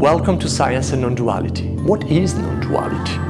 Welcome to Science and Non-Duality. What is non-duality?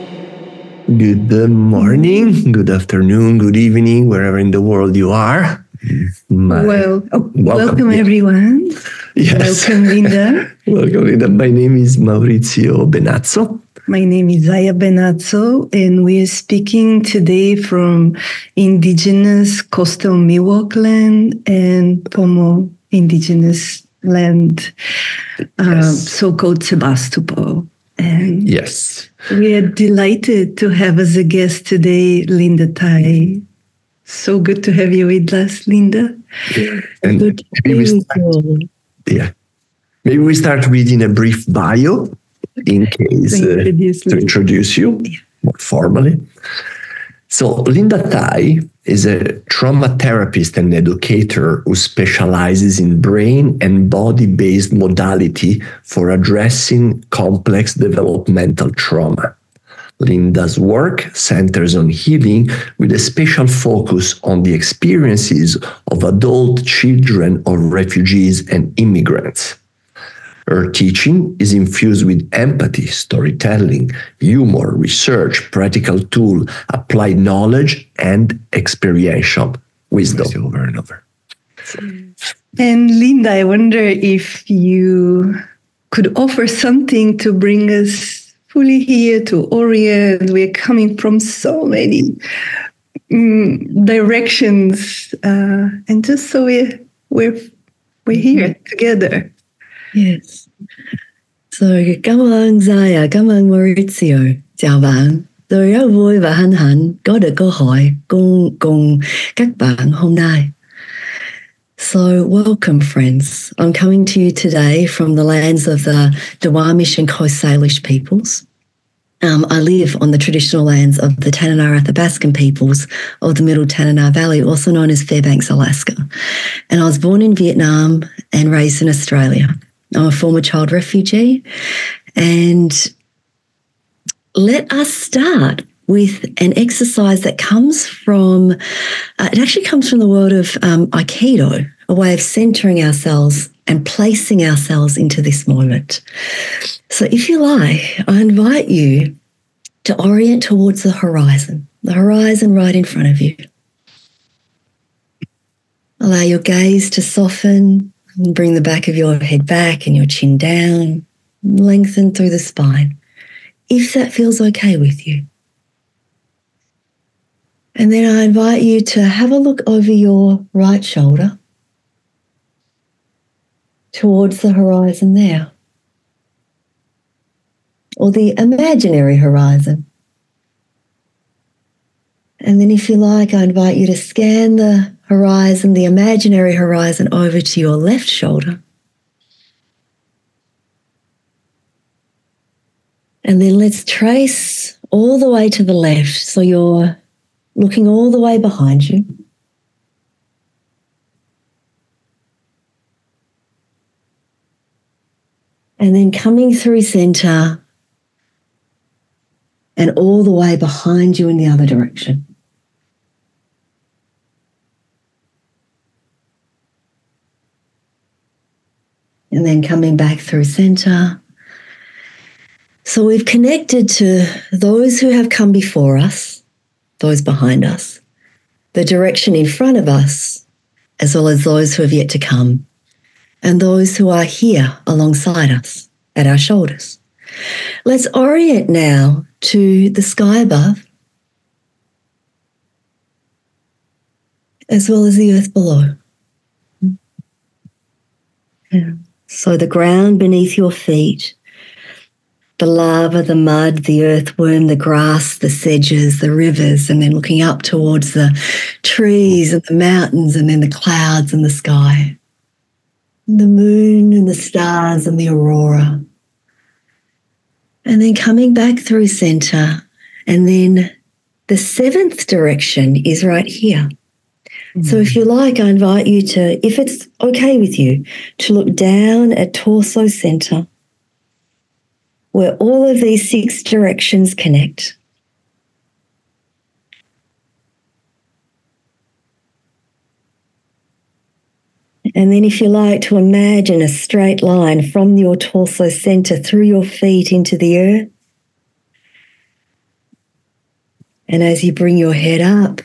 Good morning, good afternoon, good evening, wherever in the world you are. My, well, oh, welcome, welcome everyone. Yes. Welcome, Linda. welcome, Linda. My name is Maurizio Benazzo. My name is Zaya Benazzo, and we are speaking today from indigenous coastal Miwok land and Pomo indigenous land, um, yes. um, so called Sebastopol. And yes. We are delighted to have as a guest today Linda Thai. So good to have you with us, Linda. Yeah. And good maybe we start, yeah. Maybe we start reading a brief bio in case uh, to introduce you yeah. more formally. So Linda Thai is a trauma therapist and educator who specializes in brain and body based modality for addressing complex developmental trauma. Linda's work centers on healing with a special focus on the experiences of adult children of refugees and immigrants. Her teaching is infused with empathy, storytelling, humor, research, practical tool, applied knowledge, and experiential wisdom over and over. And Linda, I wonder if you could offer something to bring us fully here to Orient. We're coming from so many um, directions, uh, and just so we're we're we're here together. Yes. So cảm ơn Zaya, cảm ơn Maurizio. Chào bạn. Tôi rất vui và hân hạnh có được cơ hội cùng cùng các bạn hôm nay. So, welcome, friends. I'm coming to you today from the lands of the Duwamish and Coast Salish peoples. Um, I live on the traditional lands of the Tanana Athabascan peoples of the Middle Tanana Valley, also known as Fairbanks, Alaska. And I was born in Vietnam and raised in Australia. I'm a former child refugee. And let us start with an exercise that comes from, uh, it actually comes from the world of um, Aikido, a way of centering ourselves and placing ourselves into this moment. So, if you like, I invite you to orient towards the horizon, the horizon right in front of you. Allow your gaze to soften Bring the back of your head back and your chin down. Lengthen through the spine, if that feels okay with you. And then I invite you to have a look over your right shoulder towards the horizon there, or the imaginary horizon. And then, if you like, I invite you to scan the horizon, the imaginary horizon, over to your left shoulder. And then let's trace all the way to the left. So you're looking all the way behind you. And then coming through center and all the way behind you in the other direction. And then coming back through center. So we've connected to those who have come before us, those behind us, the direction in front of us, as well as those who have yet to come, and those who are here alongside us at our shoulders. Let's orient now to the sky above, as well as the earth below. Yeah. So the ground beneath your feet, the lava, the mud, the earthworm, the grass, the sedges, the rivers, and then looking up towards the trees and the mountains, and then the clouds and the sky, and the moon and the stars and the aurora. And then coming back through center. And then the seventh direction is right here. So, if mm. you like, I invite you to, if it's okay with you, to look down at torso center, where all of these six directions connect. And then, if you like, to imagine a straight line from your torso center through your feet into the earth. And as you bring your head up,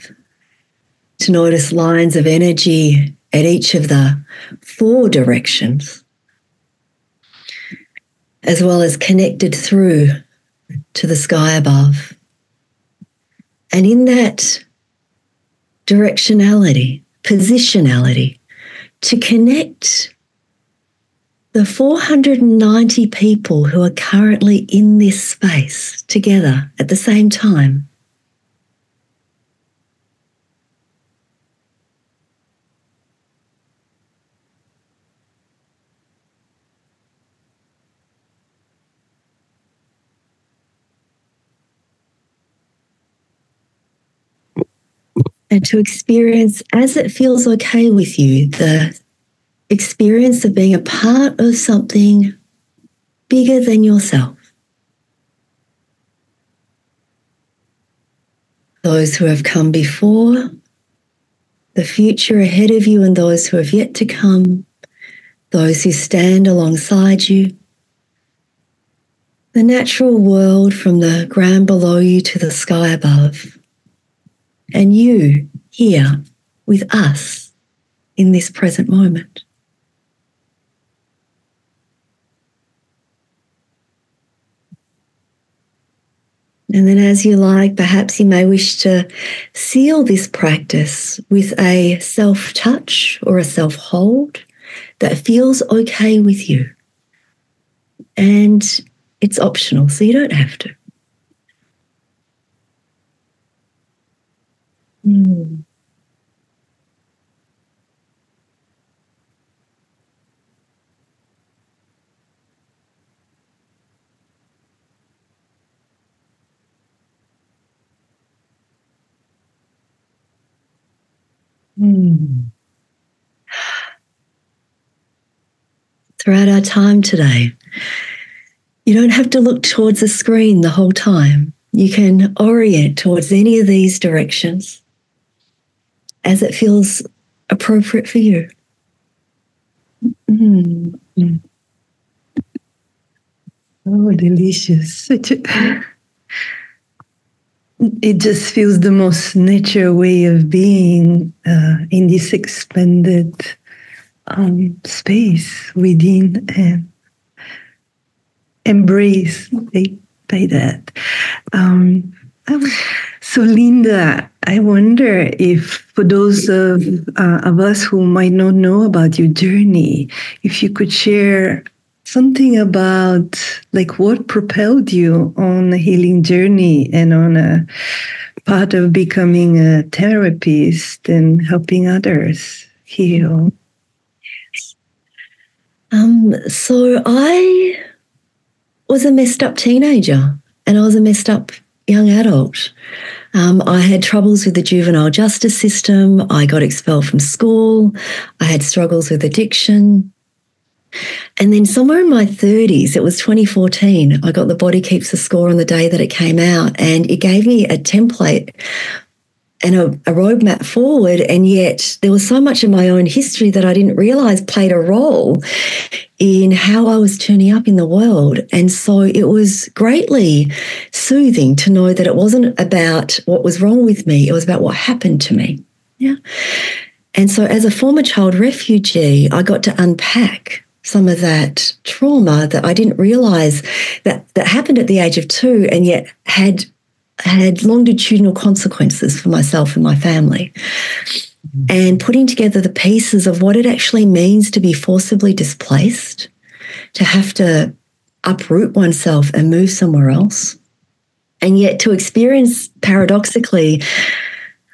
to notice lines of energy at each of the four directions, as well as connected through to the sky above. And in that directionality, positionality, to connect the 490 people who are currently in this space together at the same time. And to experience as it feels okay with you the experience of being a part of something bigger than yourself. Those who have come before, the future ahead of you, and those who have yet to come, those who stand alongside you, the natural world from the ground below you to the sky above and you here with us in this present moment. And then, as you like, perhaps you may wish to seal this practice with a self touch or a self hold that feels okay with you. And it's optional, so you don't have to. Mm. Mm. Throughout our time today, you don't have to look towards the screen the whole time. You can orient towards any of these directions as it feels appropriate for you. Mm. Oh, delicious. It just feels the most natural way of being uh, in this expanded um, space within and embrace by, by that. Um, so, Linda, I wonder if for those of, uh, of us who might not know about your journey, if you could share something about like what propelled you on a healing journey and on a part of becoming a therapist and helping others heal. Um, so I was a messed up teenager and I was a messed up young adult. Um, I had troubles with the juvenile justice system. I got expelled from school. I had struggles with addiction. And then somewhere in my 30s, it was 2014, I got the Body Keeps the Score on the day that it came out, and it gave me a template and a, a roadmap forward. And yet there was so much of my own history that I didn't realize played a role in how I was turning up in the world. And so it was greatly soothing to know that it wasn't about what was wrong with me, it was about what happened to me. Yeah. And so as a former child refugee, I got to unpack some of that trauma that I didn't realize that that happened at the age of 2 and yet had had longitudinal consequences for myself and my family. And putting together the pieces of what it actually means to be forcibly displaced, to have to uproot oneself and move somewhere else, and yet to experience paradoxically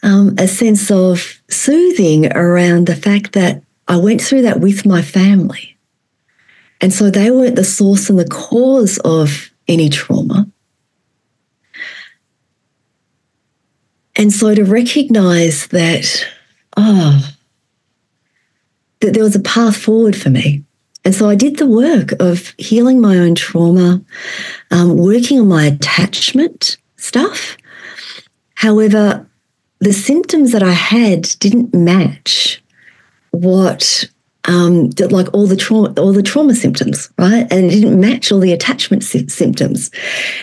um, a sense of soothing around the fact that I went through that with my family. And so they weren't the source and the cause of any trauma. And so to recognize that, oh, that there was a path forward for me. And so I did the work of healing my own trauma, um, working on my attachment stuff. However, the symptoms that I had didn't match what um, like all the trauma, all the trauma symptoms, right? And it didn't match all the attachment sy- symptoms.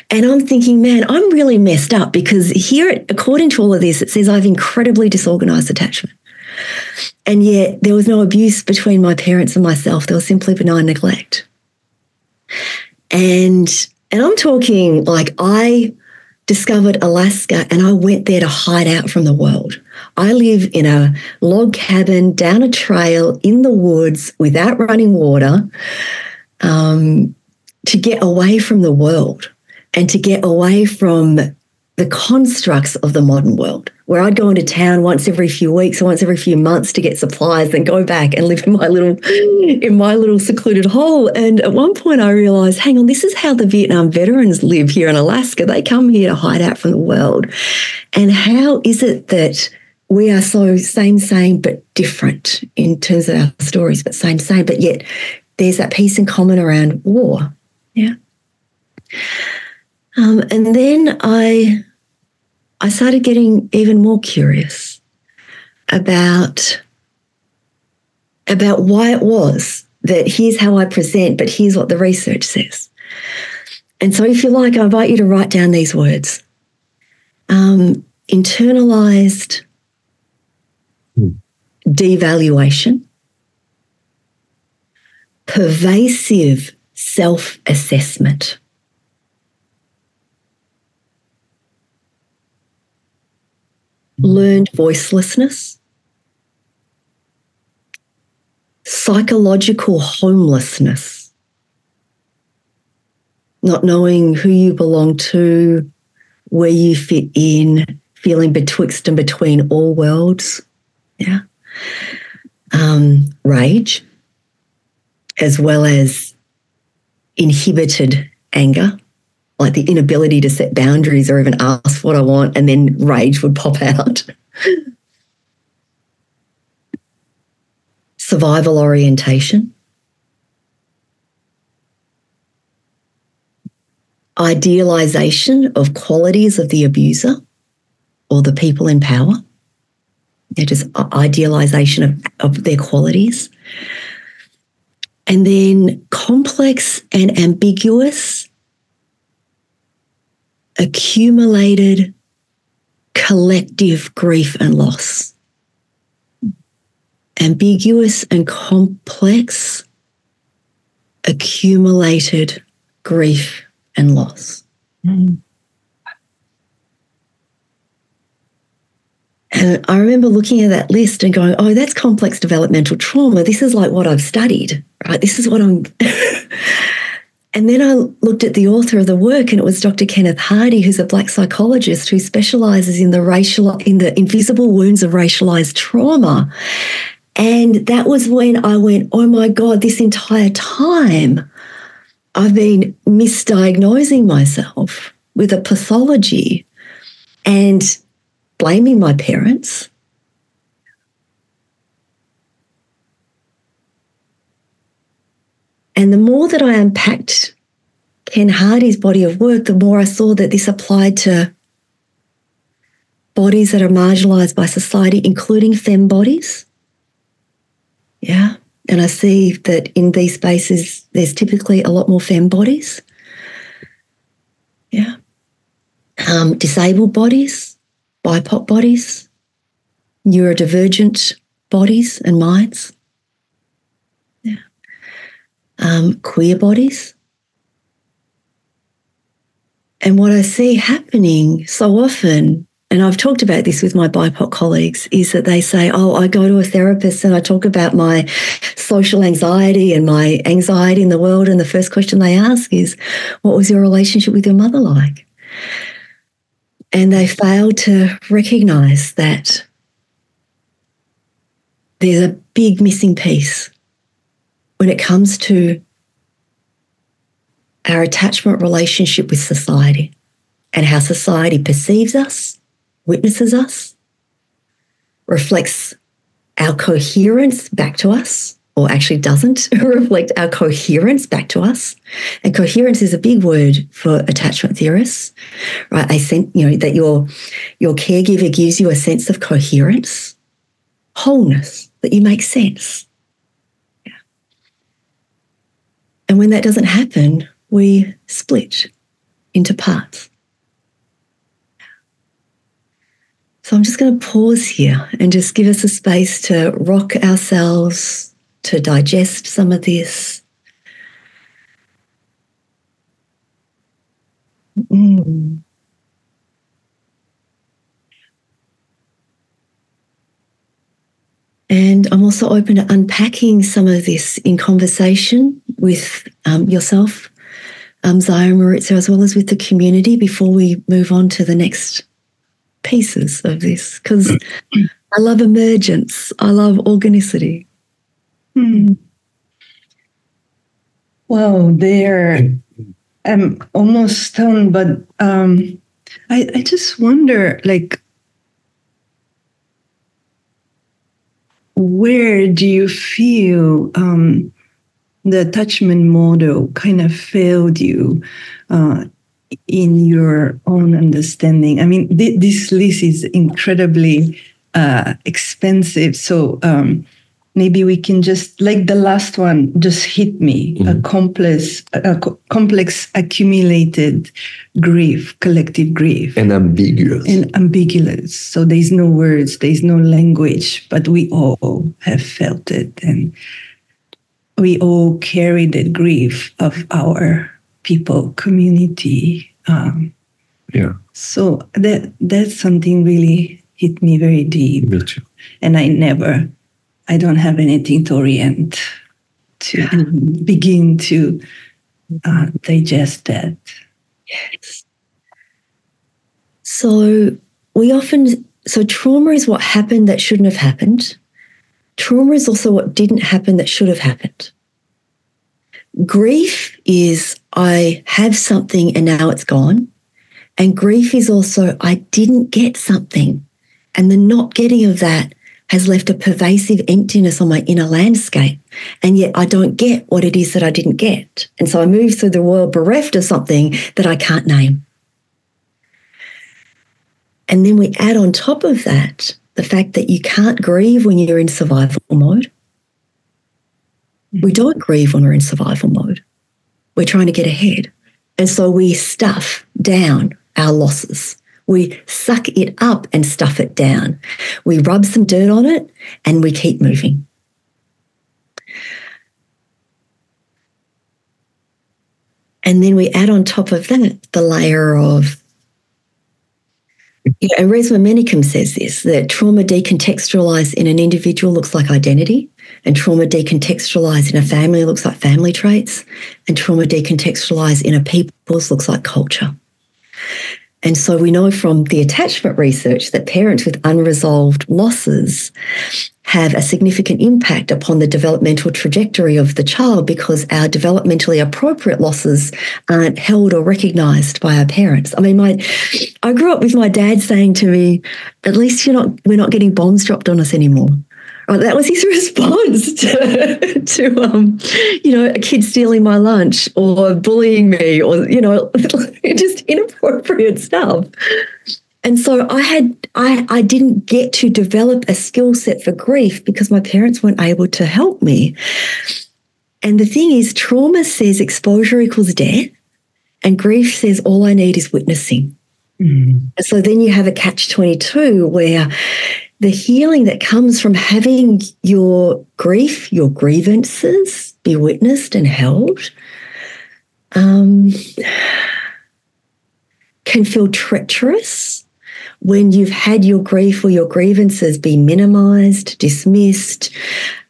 And I'm thinking, man, I'm really messed up because here, according to all of this, it says I have incredibly disorganized attachment. And yet there was no abuse between my parents and myself. There was simply benign neglect. And and I'm talking like I discovered Alaska and I went there to hide out from the world. I live in a log cabin down a trail in the woods without running water um, to get away from the world and to get away from the constructs of the modern world where I'd go into town once every few weeks or once every few months to get supplies, then go back and live in my little in my little secluded hole. And at one point I realized, hang on, this is how the Vietnam veterans live here in Alaska. They come here to hide out from the world. And how is it that we are so same, same, but different in terms of our stories, but same, same, but yet there's that piece in common around war. Yeah. Um, and then I I started getting even more curious about about why it was that here's how I present, but here's what the research says. And so, if you like, I invite you to write down these words um, internalized hmm. devaluation, pervasive self assessment. Learned voicelessness, psychological homelessness, not knowing who you belong to, where you fit in, feeling betwixt and between all worlds. Yeah. Um, rage, as well as inhibited anger like the inability to set boundaries or even ask what I want, and then rage would pop out. Survival orientation. Idealization of qualities of the abuser or the people in power. Yeah, just idealization of, of their qualities. And then complex and ambiguous accumulated collective grief and loss. Ambiguous and complex accumulated grief and loss. Mm. And I remember looking at that list and going, oh, that's complex developmental trauma. This is like what I've studied, right? This is what I'm. And then I looked at the author of the work, and it was Dr. Kenneth Hardy, who's a black psychologist who specializes in the racial, in the invisible wounds of racialized trauma. And that was when I went, oh my God, this entire time I've been misdiagnosing myself with a pathology and blaming my parents. And the more that I unpacked Ken Hardy's body of work, the more I saw that this applied to bodies that are marginalized by society, including fem bodies. Yeah. And I see that in these spaces, there's typically a lot more fem bodies. Yeah. Um, disabled bodies, BIPOC bodies, neurodivergent bodies and minds um, queer bodies. And what I see happening so often, and I've talked about this with my BIPOC colleagues, is that they say, Oh, I go to a therapist and I talk about my social anxiety and my anxiety in the world. And the first question they ask is, What was your relationship with your mother like? And they fail to recognize that there's a big missing piece when it comes to our attachment relationship with society and how society perceives us, witnesses us, reflects our coherence back to us, or actually doesn't reflect our coherence back to us. And coherence is a big word for attachment theorists, right? I think you know that your your caregiver gives you a sense of coherence, wholeness, that you make sense. Yeah. And when that doesn't happen, we split into parts. So I'm just going to pause here and just give us a space to rock ourselves, to digest some of this. Mm. And I'm also open to unpacking some of this in conversation with um, yourself, um, Zaya Maurizio, as well as with the community before we move on to the next pieces of this because I love emergence. I love organicity. Hmm. Wow, there. I'm almost stunned, but um, I, I just wonder, like, where do you feel um, the attachment model kind of failed you uh, in your own understanding? I mean, th- this list is incredibly uh, expensive. So um, maybe we can just, like the last one, just hit me mm-hmm. a complex, a co- complex accumulated grief, collective grief, and ambiguous, and ambiguous. So there's no words, there's no language, but we all have felt it, and we all carry the grief of our people, community. Um, yeah. So that that's something really hit me very deep. Me too. And I never, I don't have anything to orient to begin to uh, digest that. Yes. So we often, so trauma is what happened that shouldn't have happened. Trauma is also what didn't happen that should have happened. Grief is I have something and now it's gone. And grief is also I didn't get something. And the not getting of that has left a pervasive emptiness on my inner landscape. And yet I don't get what it is that I didn't get. And so I move through the world bereft of something that I can't name. And then we add on top of that the fact that you can't grieve when you're in survival mode. We don't grieve when we're in survival mode. We're trying to get ahead. And so we stuff down our losses. We suck it up and stuff it down. We rub some dirt on it and we keep moving. And then we add on top of that the layer of yeah, and Resmaa Menakem says this that trauma decontextualized in an individual looks like identity, and trauma decontextualized in a family looks like family traits, and trauma decontextualized in a people's looks like culture. And so we know from the attachment research that parents with unresolved losses have a significant impact upon the developmental trajectory of the child because our developmentally appropriate losses aren't held or recognized by our parents. I mean, my I grew up with my dad saying to me, at least you're not we're not getting bombs dropped on us anymore. Right, that was his response to, to um, you know, a kid stealing my lunch or bullying me or, you know, just inappropriate stuff. And so I had I, I didn't get to develop a skill set for grief because my parents weren't able to help me. And the thing is, trauma says exposure equals death, and grief says all I need is witnessing. Mm. And so then you have a catch 22 where the healing that comes from having your grief, your grievances be witnessed and held, um, can feel treacherous when you've had your grief or your grievances be minimized, dismissed,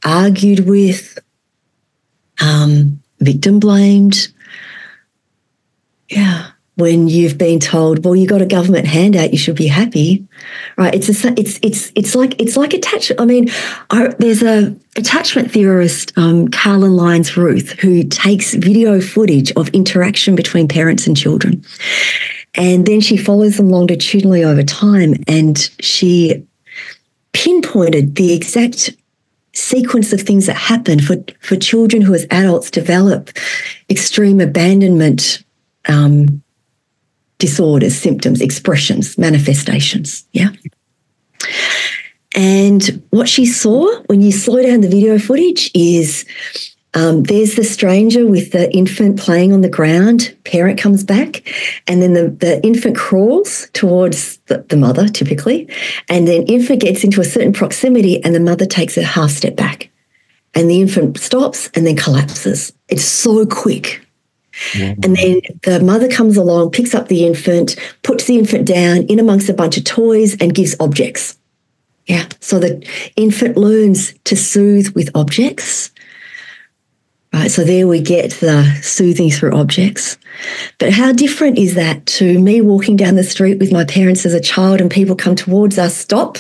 argued with, um, victim blamed. Yeah, when you've been told, well, you got a government handout, you should be happy, right? It's a, it's it's it's like it's like attachment. I mean, I, there's a attachment theorist, um, Karlen Lyons-Ruth, who takes video footage of interaction between parents and children, and then she follows them longitudinally over time, and she pinpointed the exact sequence of things that happen for for children who, as adults, develop extreme abandonment. Um, disorders, symptoms, expressions, manifestations. Yeah. And what she saw when you slow down the video footage is um, there's the stranger with the infant playing on the ground. Parent comes back, and then the, the infant crawls towards the, the mother, typically. And then infant gets into a certain proximity, and the mother takes a half step back. And the infant stops and then collapses. It's so quick. And then the mother comes along, picks up the infant, puts the infant down in amongst a bunch of toys, and gives objects. Yeah. So the infant learns to soothe with objects. Right. So there we get the soothing through objects. But how different is that to me walking down the street with my parents as a child and people come towards us, stop,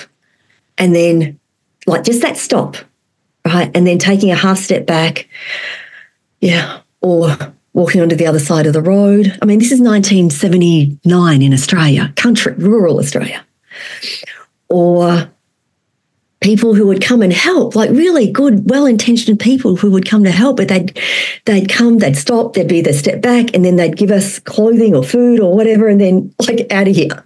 and then like just that stop, right? And then taking a half step back. Yeah. Or walking onto the other side of the road. I mean, this is 1979 in Australia, country, rural Australia. Or people who would come and help, like really good, well-intentioned people who would come to help, but they'd they'd come, they'd stop, they'd be the step back, and then they'd give us clothing or food or whatever, and then like out of here.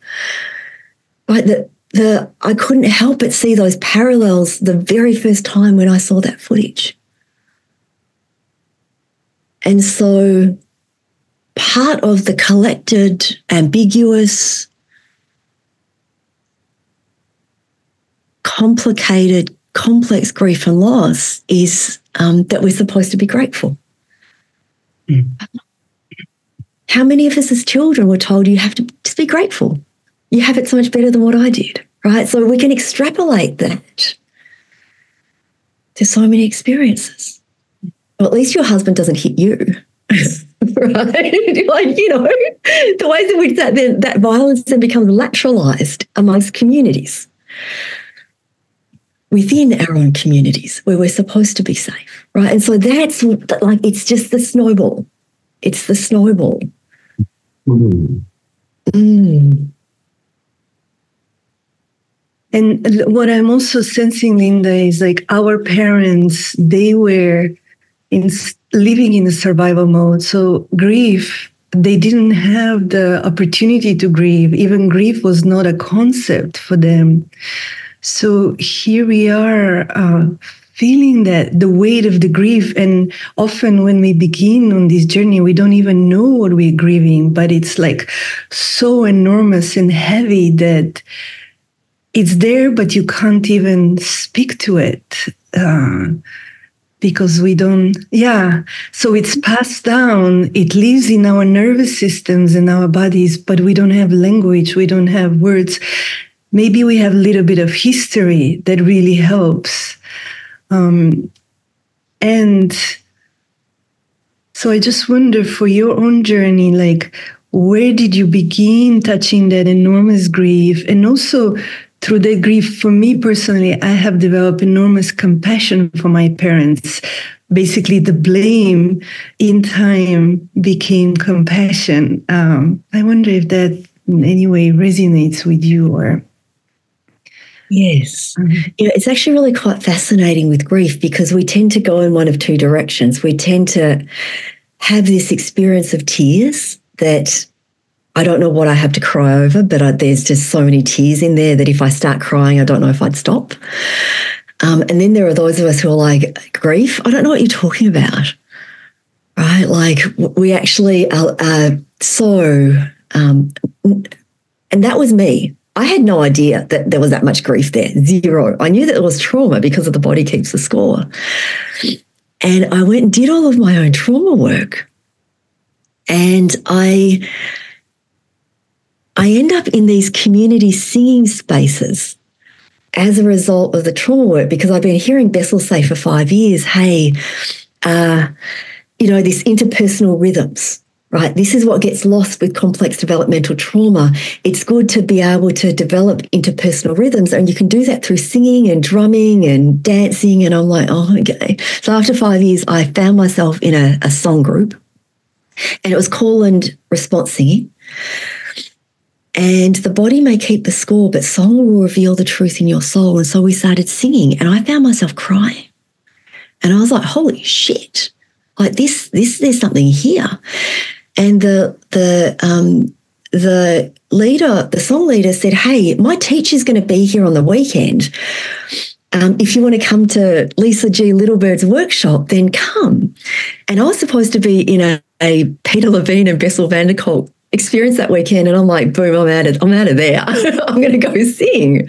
Right. The the I couldn't help but see those parallels the very first time when I saw that footage. And so part of the collected, ambiguous, complicated, complex grief and loss is um, that we're supposed to be grateful. Mm. How many of us as children were told you have to just be grateful? You have it so much better than what I did, right? So we can extrapolate that to so many experiences well, at least your husband doesn't hit you. right? like, you know, the ways in which that, that violence then becomes lateralized amongst communities within our own communities where we're supposed to be safe, right? And so that's like, it's just the snowball. It's the snowball. Mm. Mm. And what I'm also sensing, Linda, is like our parents, they were in living in a survival mode. So grief, they didn't have the opportunity to grieve. Even grief was not a concept for them. So here we are uh, feeling that the weight of the grief. And often when we begin on this journey, we don't even know what we're grieving, but it's like so enormous and heavy that it's there, but you can't even speak to it. Uh, because we don't yeah so it's passed down it lives in our nervous systems and our bodies but we don't have language we don't have words maybe we have a little bit of history that really helps um, and so i just wonder for your own journey like where did you begin touching that enormous grief and also through that grief, for me personally, I have developed enormous compassion for my parents. Basically, the blame in time became compassion. Um, I wonder if that in any way resonates with you or. Yes. Mm-hmm. You know, it's actually really quite fascinating with grief because we tend to go in one of two directions. We tend to have this experience of tears that I don't know what I have to cry over, but I, there's just so many tears in there that if I start crying, I don't know if I'd stop. Um, and then there are those of us who are like, grief, I don't know what you're talking about. Right? Like, we actually are, are so, um, and that was me. I had no idea that there was that much grief there, zero. I knew that it was trauma because of the body keeps the score. And I went and did all of my own trauma work. And I, I end up in these community singing spaces as a result of the trauma work because I've been hearing Bessel say for five years, hey, uh, you know, this interpersonal rhythms, right? This is what gets lost with complex developmental trauma. It's good to be able to develop interpersonal rhythms, and you can do that through singing and drumming and dancing. And I'm like, oh, okay. So after five years, I found myself in a, a song group, and it was call and response singing. And the body may keep the score, but song will reveal the truth in your soul. And so we started singing, and I found myself crying. And I was like, holy shit. Like this, this, there's something here. And the the um, the leader, the song leader said, Hey, my teacher's going to be here on the weekend. Um, if you want to come to Lisa G. Littlebird's workshop, then come. And I was supposed to be in a, a Peter Levine and Bessel van der Kolk experience that weekend and I'm like, boom, I'm out of, I'm out of there. I'm going to go sing.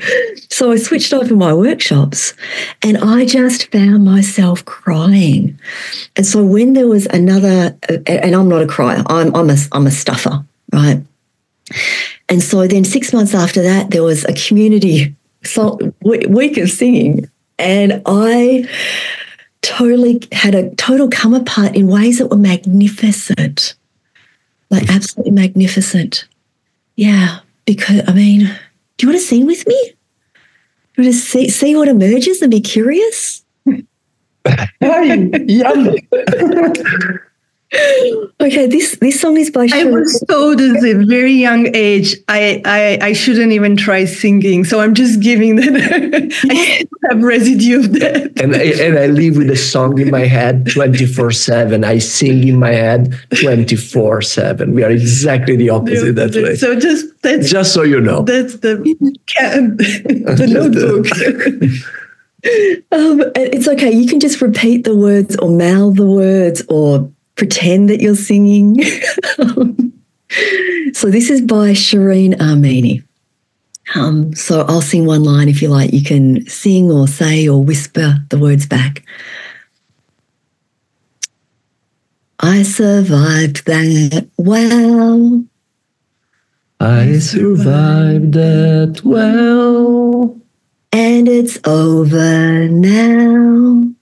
So I switched over my workshops and I just found myself crying. And so when there was another, and I'm not a crier, I'm, I'm, a, I'm a stuffer, right? And so then six months after that, there was a community week of singing. And I totally had a total come apart in ways that were magnificent like absolutely magnificent. Yeah, because I mean, do you want to sing with me? Do you want to see, see what emerges and be curious? Yum. okay, this this song is by. I was told at a very young age I, I I shouldn't even try singing, so I'm just giving that. I have residue of that. And I, and I live with a song in my head 24 seven. I sing in my head 24 seven. We are exactly the opposite that way. So just that's just so you know. That's the the notebook. um, it's okay. You can just repeat the words or mouth the words or pretend that you're singing. so this is by Shireen Armini. Um, so I'll sing one line if you like. You can sing or say or whisper the words back. I survived that well. I survived that well. And it's over now.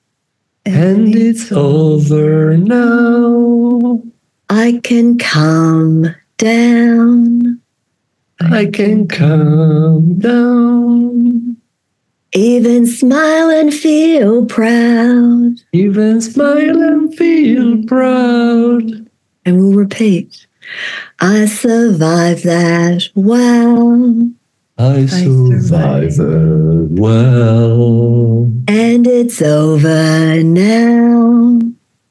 And it's over now. I can calm down. I can calm down. Even smile and feel proud. Even smile and feel proud. And we'll repeat. I survived that well. I survived well. And it's over now.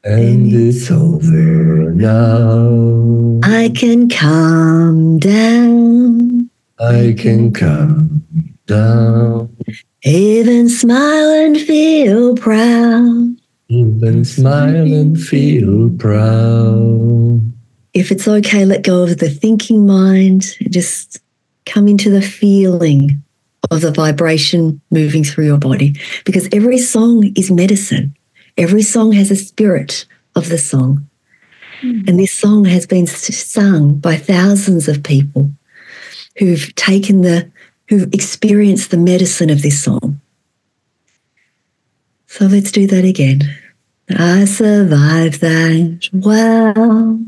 And it's over now. I can calm down. I can calm down. Even smile and feel proud. Even smile and feel proud. If it's okay, let go of the thinking mind. Just come into the feeling of the vibration moving through your body because every song is medicine. Every song has a spirit of the song. Mm. And this song has been sung by thousands of people who've taken the, who've experienced the medicine of this song. So let's do that again. I survived that well.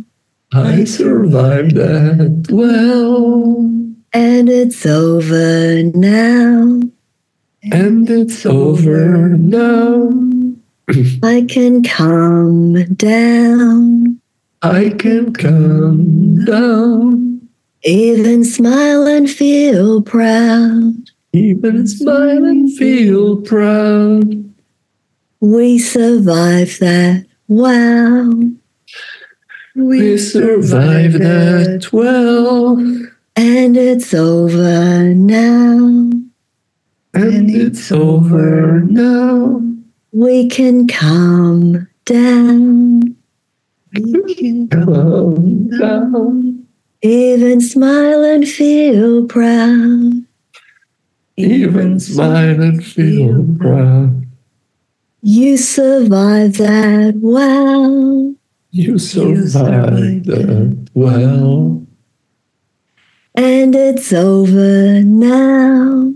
I survived that well. And it's over now. And it's over now. I can calm down. I can calm down. Even smile and feel proud. Even smile and feel proud. We survived that well. We, we survived that well. And it's over now. And it's over now. We can calm down. We can calm down. Even smile and feel proud. Even smile and feel proud. You survived that well. You survived that well. And it's over now.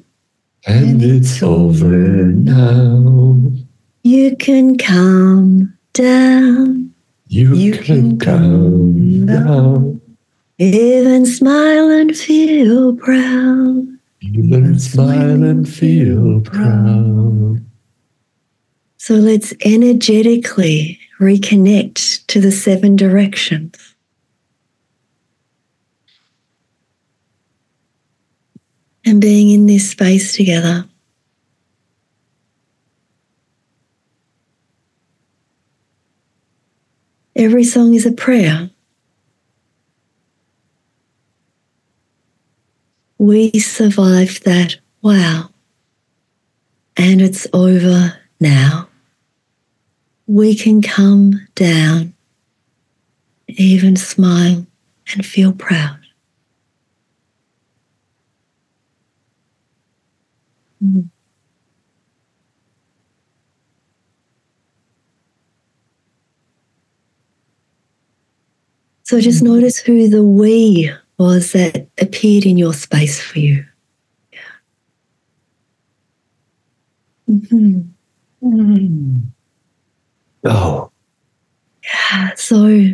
And it's over now. You can calm down. You, you can, can come down. Even smile and feel proud. Even smile and feel proud. So let's energetically reconnect to the seven directions. And being in this space together. Every song is a prayer. We survived that. Wow. And it's over now. We can come down, even smile and feel proud. So just notice who the we was that appeared in your space for you. Yeah. Mm-hmm. Mm. Oh. Yeah. So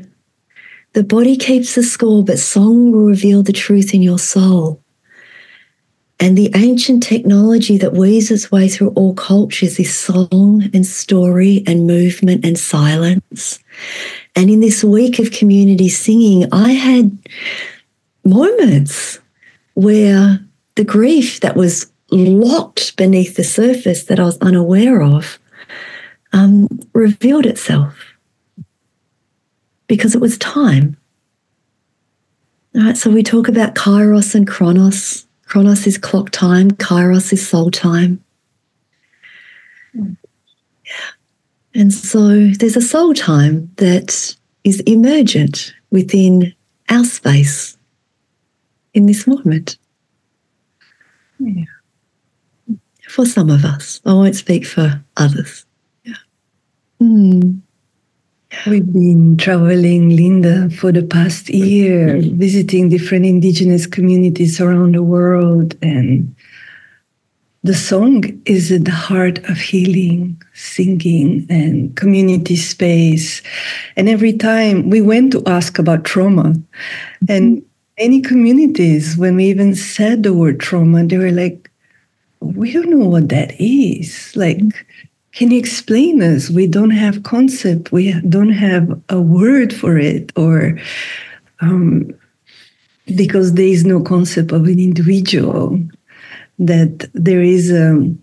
the body keeps the score, but song will reveal the truth in your soul. And the ancient technology that weaves its way through all cultures is song and story and movement and silence. And in this week of community singing, I had moments where the grief that was locked beneath the surface that I was unaware of um, revealed itself because it was time. All right, so we talk about kairos and chronos. Chronos is clock time, kairos is soul time. Yeah. And so there's a soul time that is emergent within our space in this moment. Yeah. For some of us, I won't speak for others. Yeah. Mm. We've been traveling, Linda, for the past year, visiting different indigenous communities around the world. And the song is at the heart of healing, singing, and community space. And every time we went to ask about trauma, mm-hmm. and any communities, when we even said the word trauma, they were like, we don't know what that is. Like, can you explain this? We don't have concept. We don't have a word for it, or um, because there is no concept of an individual. That there is um,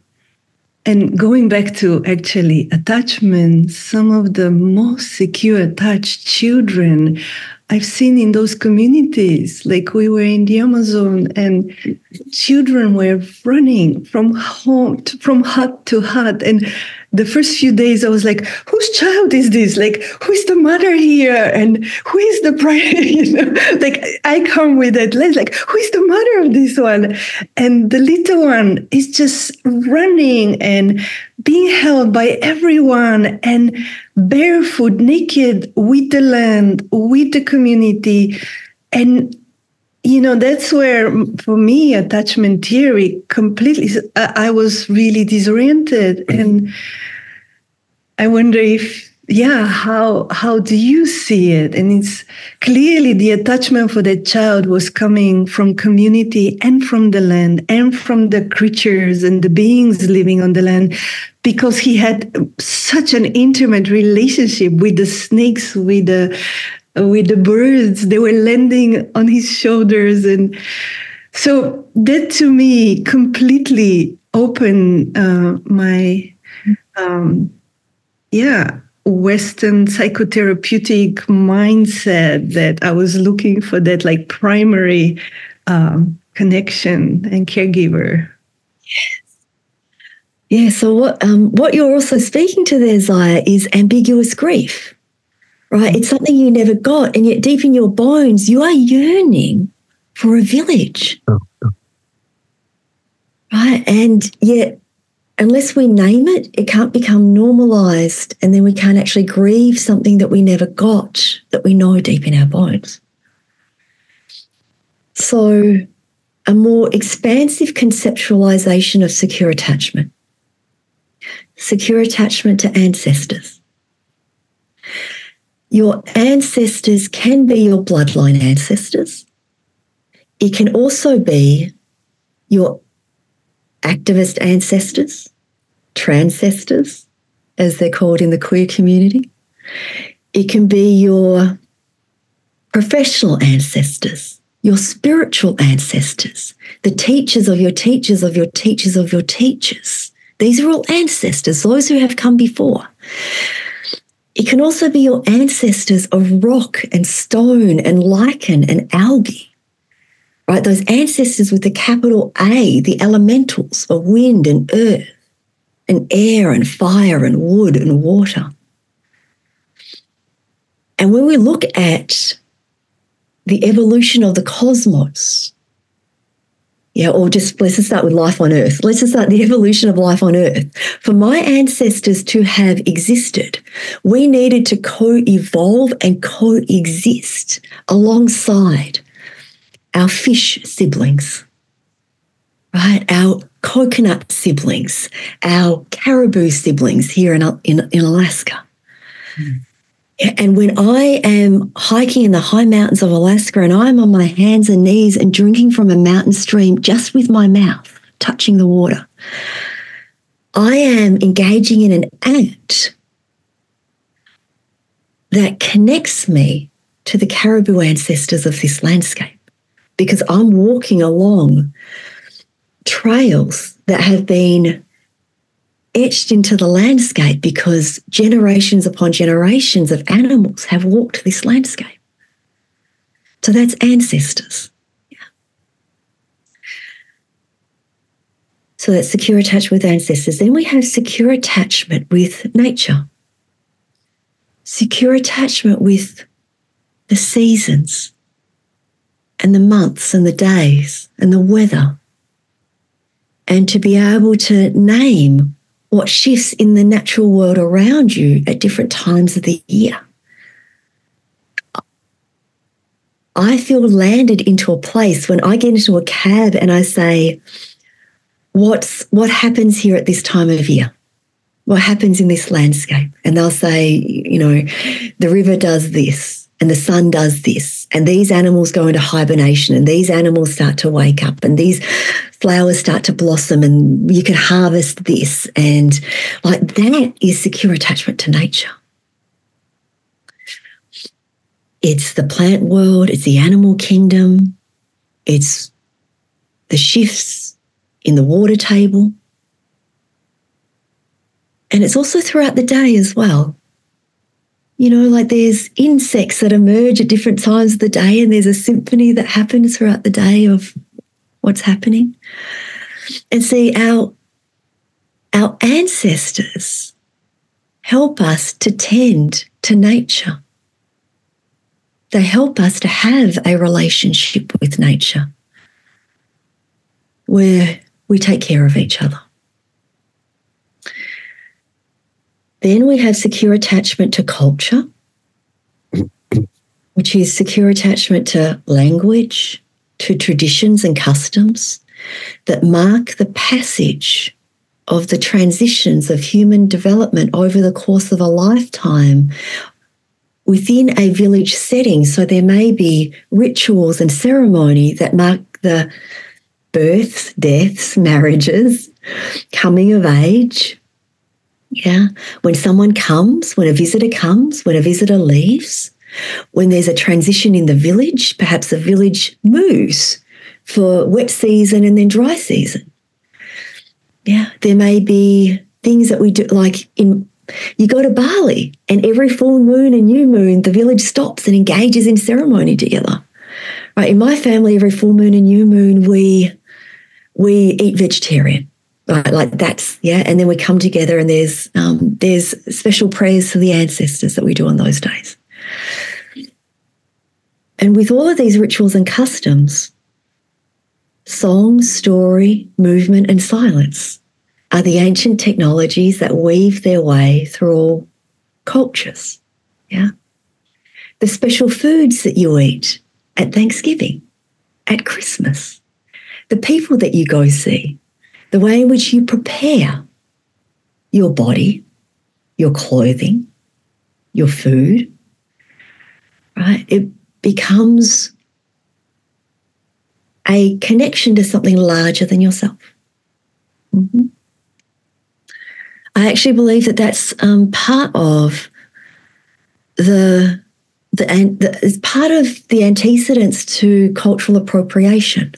and going back to actually attachment, some of the most secure attached children I've seen in those communities, like we were in the Amazon, and children were running from home to, from hut to hut, and the first few days I was like, whose child is this? Like, who is the mother here? And who is the prime? you know, like I come with that like, who is the mother of this one? And the little one is just running and being held by everyone and barefoot, naked with the land, with the community. And you know that's where for me attachment theory completely i was really disoriented. Mm-hmm. And i wonder if yeah how how do you see it? And it's clearly the attachment for that child was coming from community and from the land and from the creatures and the beings living on the land because he had um, such an intimate relationship with the snakes with the with the birds. They were landing on his shoulders. And so that to me completely opened uh, my, um, yeah, Western psychotherapeutic mindset that I was looking for that like primary um, connection and caregiver. Yes. Yeah. So what um, what you're also speaking to there, Zaya, is ambiguous grief right? It's something you never got. And yet, deep in your bones, you are yearning for a village. Right. And yet, unless we name it, it can't become normalized. And then we can't actually grieve something that we never got that we know deep in our bones. So, a more expansive conceptualization of secure attachment, secure attachment to ancestors Your ancestors can be your bloodline ancestors. It can also be your activist ancestors, transcestors, as they're called in the queer community. It can be your professional ancestors, your spiritual ancestors, the teachers of your teachers of your teachers of your teachers. These are all ancestors, those who have come before. It can also be your ancestors of rock and stone and lichen and algae, right? Those ancestors with the capital A, the elementals of wind and earth and air and fire and wood and water. And when we look at the evolution of the cosmos, yeah, or just let's just start with life on Earth. Let's just start the evolution of life on Earth. For my ancestors to have existed, we needed to co evolve and coexist alongside our fish siblings, right? Our coconut siblings, our caribou siblings here in, in, in Alaska. Mm. And when I am hiking in the high mountains of Alaska and I'm on my hands and knees and drinking from a mountain stream just with my mouth, touching the water, I am engaging in an act that connects me to the caribou ancestors of this landscape because I'm walking along trails that have been etched into the landscape because generations upon generations of animals have walked this landscape. So that's ancestors. So that's secure attachment with ancestors. Then we have secure attachment with nature, secure attachment with the seasons and the months and the days and the weather. And to be able to name what shifts in the natural world around you at different times of the year. I feel landed into a place when I get into a cab and I say, What's what happens here at this time of year? What happens in this landscape? And they'll say, you know, the river does this and the sun does this, and these animals go into hibernation, and these animals start to wake up, and these flowers start to blossom, and you can harvest this. And like that is secure attachment to nature. It's the plant world, it's the animal kingdom, it's the shifts in the water table. And it's also throughout the day as well you know, like there's insects that emerge at different times of the day, and there's a symphony that happens throughout the day of what's happening. And see, our, our ancestors help us to tend to nature. They help us to have a relationship with nature where we take care of each other. Then we have secure attachment to culture, which is secure attachment to language, to traditions and customs that mark the passage of the transitions of human development over the course of a lifetime within a village setting. So there may be rituals and ceremony that mark the births, deaths, marriages, coming of age, yeah. When someone comes, when a visitor comes, when a visitor leaves, when there's a transition in the village, perhaps the village moves for wet season and then dry season. Yeah. There may be things that we do, like in you go to Bali and every full moon and new moon, the village stops and engages in ceremony together. Right. In my family, every full moon and new moon, we we eat vegetarian. Right, like that's yeah, and then we come together, and there's um, there's special prayers for the ancestors that we do on those days. And with all of these rituals and customs, song, story, movement, and silence are the ancient technologies that weave their way through all cultures. Yeah. The special foods that you eat at Thanksgiving, at Christmas, the people that you go see, the way in which you prepare your body, your clothing, your food, right? It becomes a connection to something larger than yourself. Mm-hmm. I actually believe that that's um, part of the the, the is part of the antecedents to cultural appropriation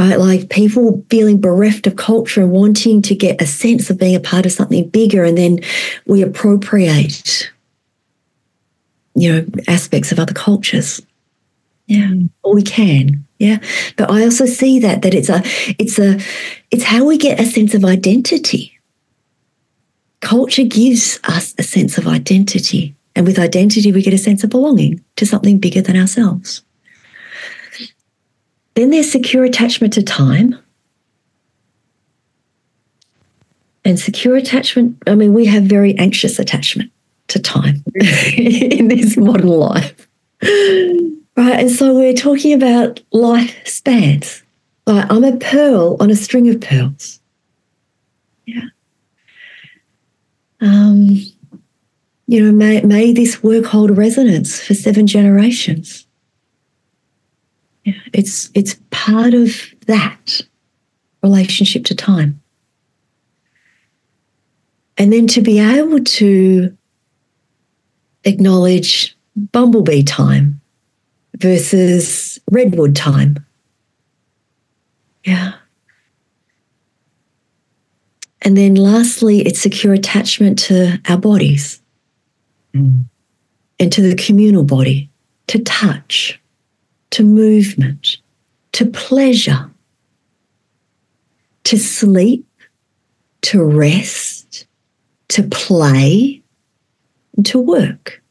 right? Like people feeling bereft of culture and wanting to get a sense of being a part of something bigger, and then we appropriate, you know, aspects of other cultures. Yeah, or we can. Yeah, but I also see that that it's a, it's a, it's how we get a sense of identity. Culture gives us a sense of identity, and with identity, we get a sense of belonging to something bigger than ourselves. Then there's secure attachment to time. And secure attachment, I mean, we have very anxious attachment to time in this modern life. Right. And so we're talking about life spans. Like I'm a pearl on a string of pearls. Yeah. Um, you know, may, may this work hold resonance for seven generations. It's it's part of that relationship to time. And then to be able to acknowledge bumblebee time versus redwood time. Yeah. And then lastly, it's secure attachment to our bodies mm. and to the communal body, to touch, to movement, to pleasure, to sleep, to rest, to play, and to work.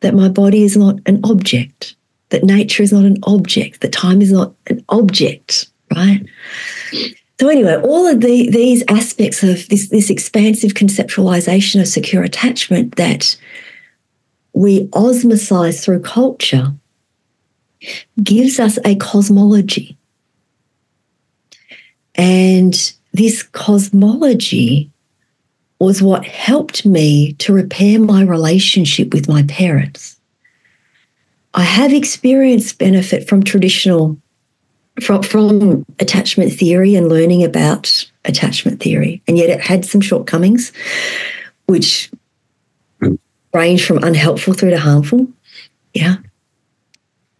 That my body is not an object, that nature is not an object, that time is not an object, right? So anyway, all of the, these aspects of this, this expansive conceptualization of secure attachment that we osmosize through culture gives us a cosmology. And this cosmology was what helped me to repair my relationship with my parents. I have experienced benefit from traditional from, from attachment theory and learning about attachment theory. And yet it had some shortcomings, which range from unhelpful through to harmful. Yeah.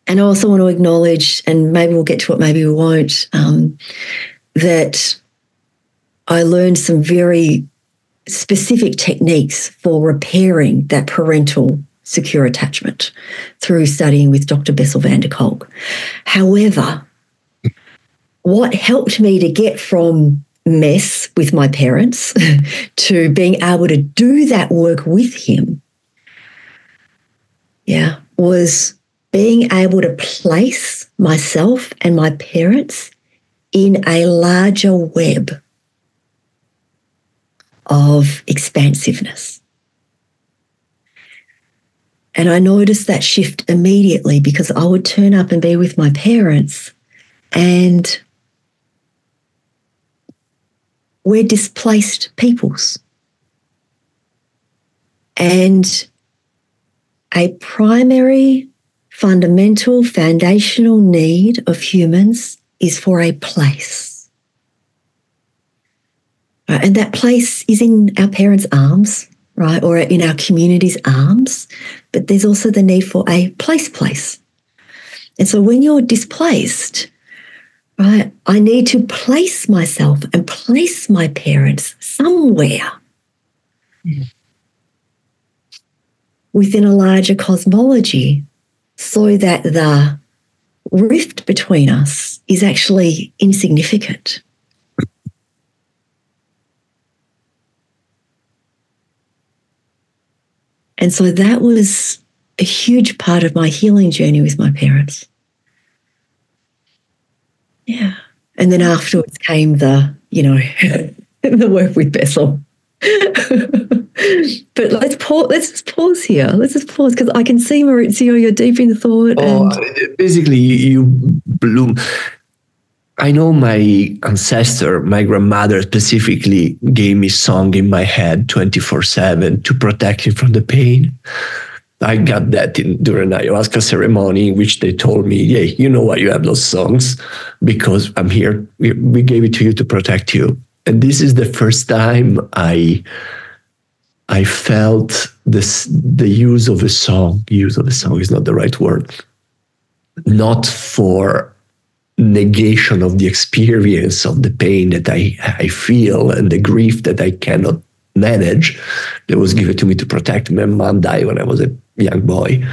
And I also want to acknowledge, and maybe we'll get to it, maybe we won't, um, that I learned some very specific techniques for repairing that parental secure attachment through studying with Dr. Bessel van der Kolk. However, what helped me to get from mess with my parents to being able to do that work with him, yeah, was being able to place myself and my parents in a larger web of expansiveness. And I noticed that shift immediately because I would turn up and be with my parents and we're displaced peoples. And a primary, fundamental, foundational need of humans is for a place. Right? And that place is in our parents' arms, right? Or in our community's arms. But there's also the need for a place place. And so when you're displaced, right? I need to place myself and place my parents somewhere mm. within a larger cosmology so that the rift between us is actually insignificant. And so that was a huge part of my healing journey with my parents. Yeah. And then afterwards came the, you know, the work with Bessel. but let's pause. Let's just pause here. Let's just pause because I can see Maurizio. You're deep in thought. Oh, and... basically, you, you bloom. I know my ancestor, my grandmother specifically, gave me song in my head 24 7 to protect me from the pain. I got that in, during ayahuasca ceremony, in which they told me, "Yeah, you know why you have those songs? Because I'm here. We, we gave it to you to protect you." And this is the first time I I felt this the use of a song. Use of a song is not the right word. Not for negation of the experience of the pain that I, I feel and the grief that I cannot manage that was given to me to protect my mom died when I was a young boy.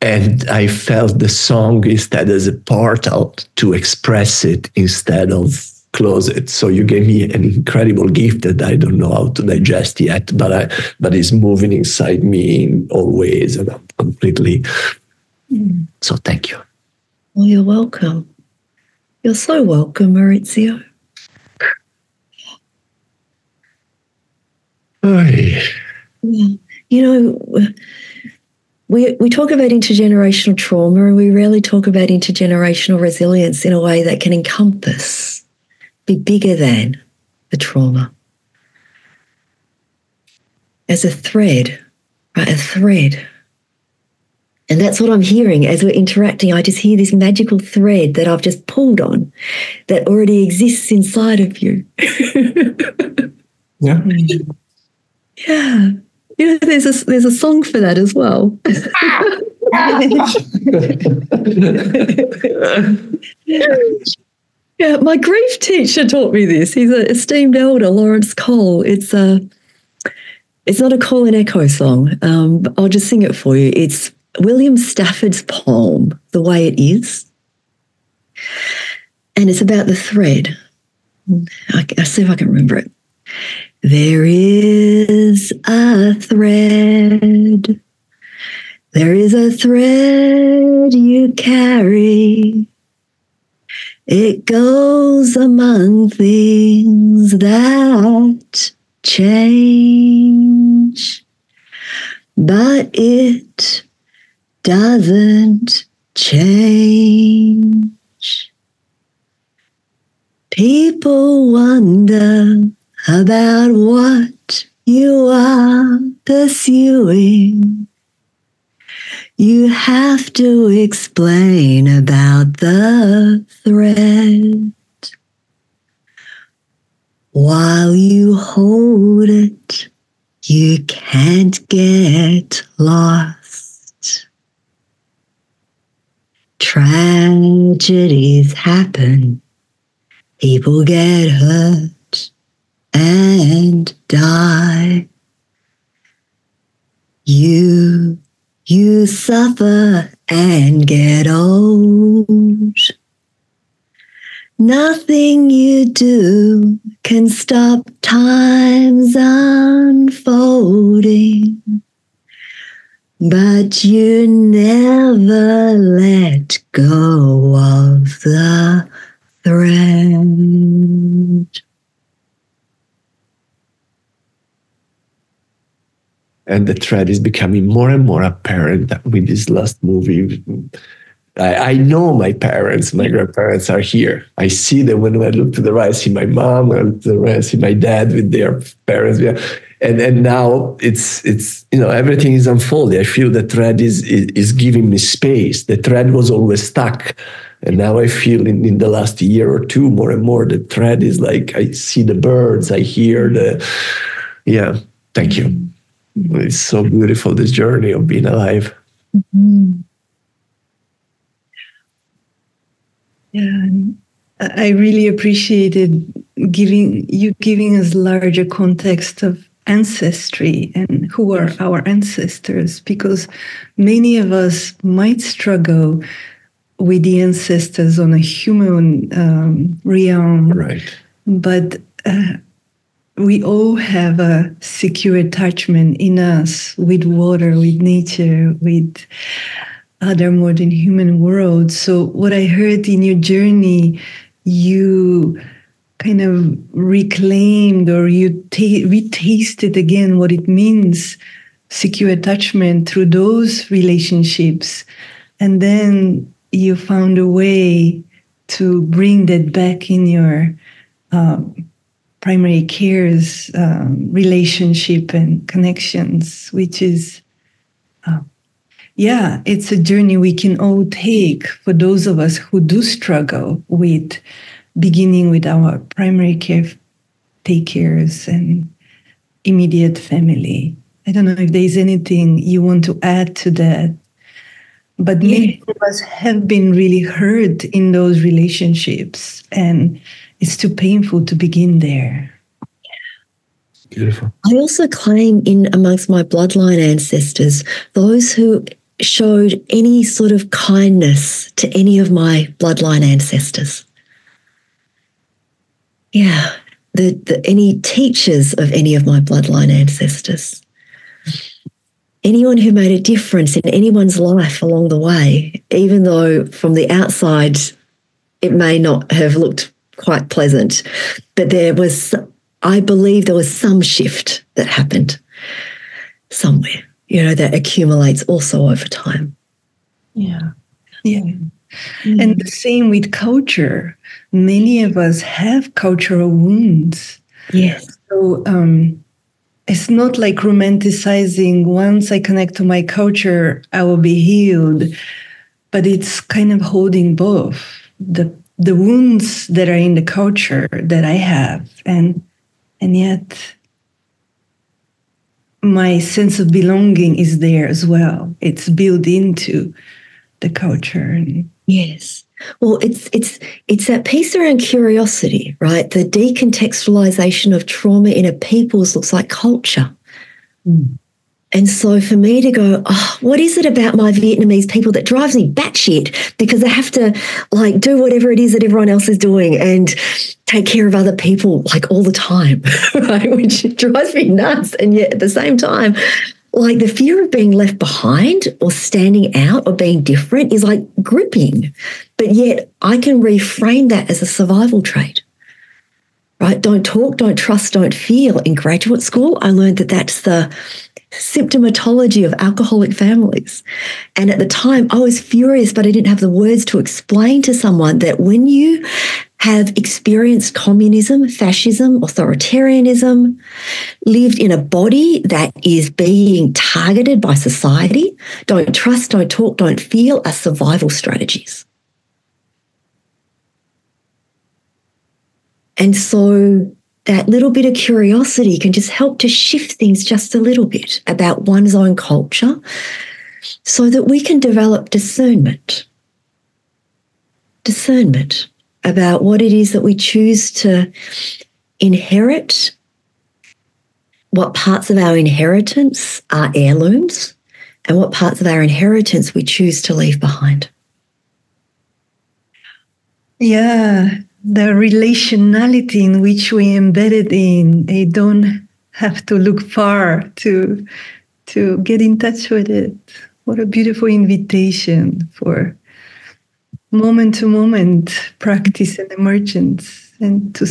And I felt the song instead as a portal to express it instead of close it. So you gave me an incredible gift that I don't know how to digest yet, but I but it's moving inside me in all ways, and I'm completely. Mm. So thank you. Well, you're welcome. You're so welcome, Maurizio. Hey. Yeah. You know, we, we talk about intergenerational trauma and we rarely talk about intergenerational resilience in a way that can encompass, be bigger than the trauma. As a thread, right? A thread. And that's what I'm hearing as we're interacting. I just hear this magical thread that I've just pulled on that already exists inside of you. yeah. Yeah. You know, there's a there's a song for that as well. yeah, my grief teacher taught me this. He's an esteemed elder, Lawrence Cole. It's a it's not a call and echo song. Um, I'll just sing it for you. It's William Stafford's poem, The Way It Is. And it's about the thread. I, I'll see if I can remember it. There is a thread. There is a thread you carry. It goes among things that change, but it doesn't change. People wonder about what you are pursuing. You have to explain about the thread. While you hold it, you can't get lost. Tragedies happen, people get hurt and die. You, you suffer and get old. Nothing you do can stop time's unfolding. But you never let go of the thread. And the thread is becoming more and more apparent with this last movie. I, I, know my parents, my grandparents are here. I see them when I look to the right, I see my mom, I look to the right, I see my dad with their parents. And and now it's it's you know everything is unfolding. I feel the thread is, is, is giving me space. The thread was always stuck. And now I feel in, in the last year or two more and more the thread is like I see the birds, I hear the yeah. Thank you. It's so beautiful, this journey of being alive. Mm-hmm. Yeah, I really appreciated giving you giving us larger context of ancestry and who are our ancestors because many of us might struggle with the ancestors on a human um, realm right but uh, we all have a secure attachment in us with water, with nature, with other more than human worlds. So, what I heard in your journey, you kind of reclaimed or you ta- retasted again what it means secure attachment through those relationships. And then you found a way to bring that back in your um, primary care's um, relationship and connections, which is, uh, yeah, it's a journey we can all take for those of us who do struggle with beginning with our primary care take cares and immediate family. I don't know if there's anything you want to add to that. But yeah. many of us have been really hurt in those relationships, and it's too painful to begin there. Beautiful. I also claim in amongst my bloodline ancestors those who showed any sort of kindness to any of my bloodline ancestors. Yeah, the, the, any teachers of any of my bloodline ancestors, anyone who made a difference in anyone's life along the way, even though from the outside it may not have looked quite pleasant, but there was, I believe, there was some shift that happened somewhere, you know, that accumulates also over time. Yeah. Yeah. Mm. And the same with culture. Many of us have cultural wounds. Yes. So um, it's not like romanticizing once I connect to my culture, I will be healed. But it's kind of holding both the the wounds that are in the culture that I have and and yet my sense of belonging is there as well. It's built into the culture. Yes. Well, it's it's it's that piece around curiosity, right? The decontextualization of trauma in a people's looks like culture. Mm. And so for me to go, oh, what is it about my Vietnamese people that drives me batshit because they have to like do whatever it is that everyone else is doing and take care of other people like all the time, right? Which drives me nuts. And yet at the same time, like the fear of being left behind or standing out or being different is like gripping. But yet I can reframe that as a survival trait. Right? Don't talk, don't trust, don't feel. In graduate school, I learned that that's the symptomatology of alcoholic families. And at the time, I was furious, but I didn't have the words to explain to someone that when you have experienced communism, fascism, authoritarianism, lived in a body that is being targeted by society, don't trust, don't talk, don't feel are survival strategies. And so that little bit of curiosity can just help to shift things just a little bit about one's own culture so that we can develop discernment. Discernment about what it is that we choose to inherit, what parts of our inheritance are heirlooms, and what parts of our inheritance we choose to leave behind. Yeah, the relationality in which we embedded in, they don't have to look far to to get in touch with it. What a beautiful invitation for moment to moment practice and emergence and to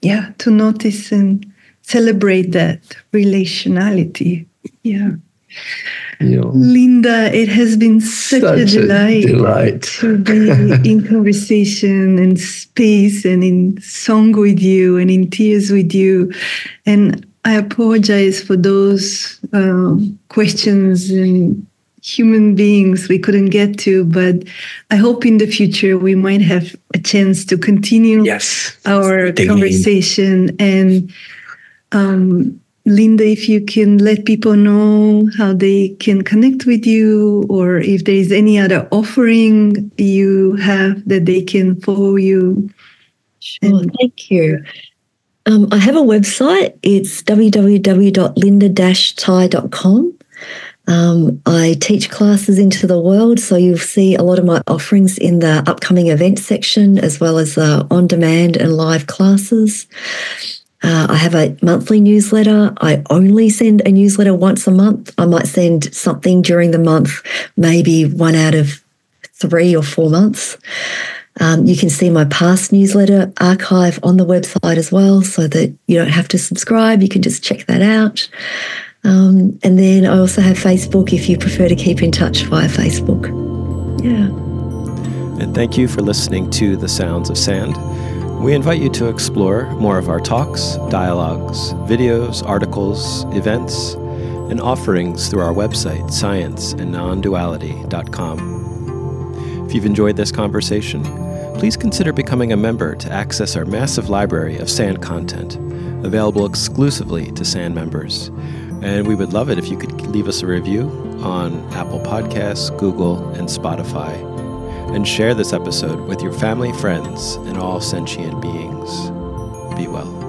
yeah to notice and celebrate that relationality yeah Linda, it has been such, such a, delight a delight to be in conversation and space and in song with you and in tears with you. And I apologize for those uh, questions and human beings we couldn't get to, but I hope in the future we might have a chance to continue yes. our conversation and um, Linda, if you can let people know how they can connect with you, or if there is any other offering you have that they can follow you. Sure, and- thank you. Um, I have a website. It's www.lindathai.com. Um, I teach classes into the world, so you'll see a lot of my offerings in the upcoming event section, as well as uh, on demand and live classes. Uh, I have a monthly newsletter. I only send a newsletter once a month. I might send something during the month, maybe one out of three or four months. Um, you can see my past newsletter archive on the website as well, so that you don't have to subscribe. You can just check that out. Um, and then I also have Facebook if you prefer to keep in touch via Facebook. Yeah. And thank you for listening to The Sounds of SAND. We invite you to explore more of our talks, dialogues, videos, articles, events, and offerings through our website, scienceandnonduality.com. If you've enjoyed this conversation, please consider becoming a member to access our massive library of SAND content, available exclusively to SAND members. And we would love it if you could leave us a review on Apple Podcasts, Google, and Spotify. And share this episode with your family, friends, and all sentient beings. Be well.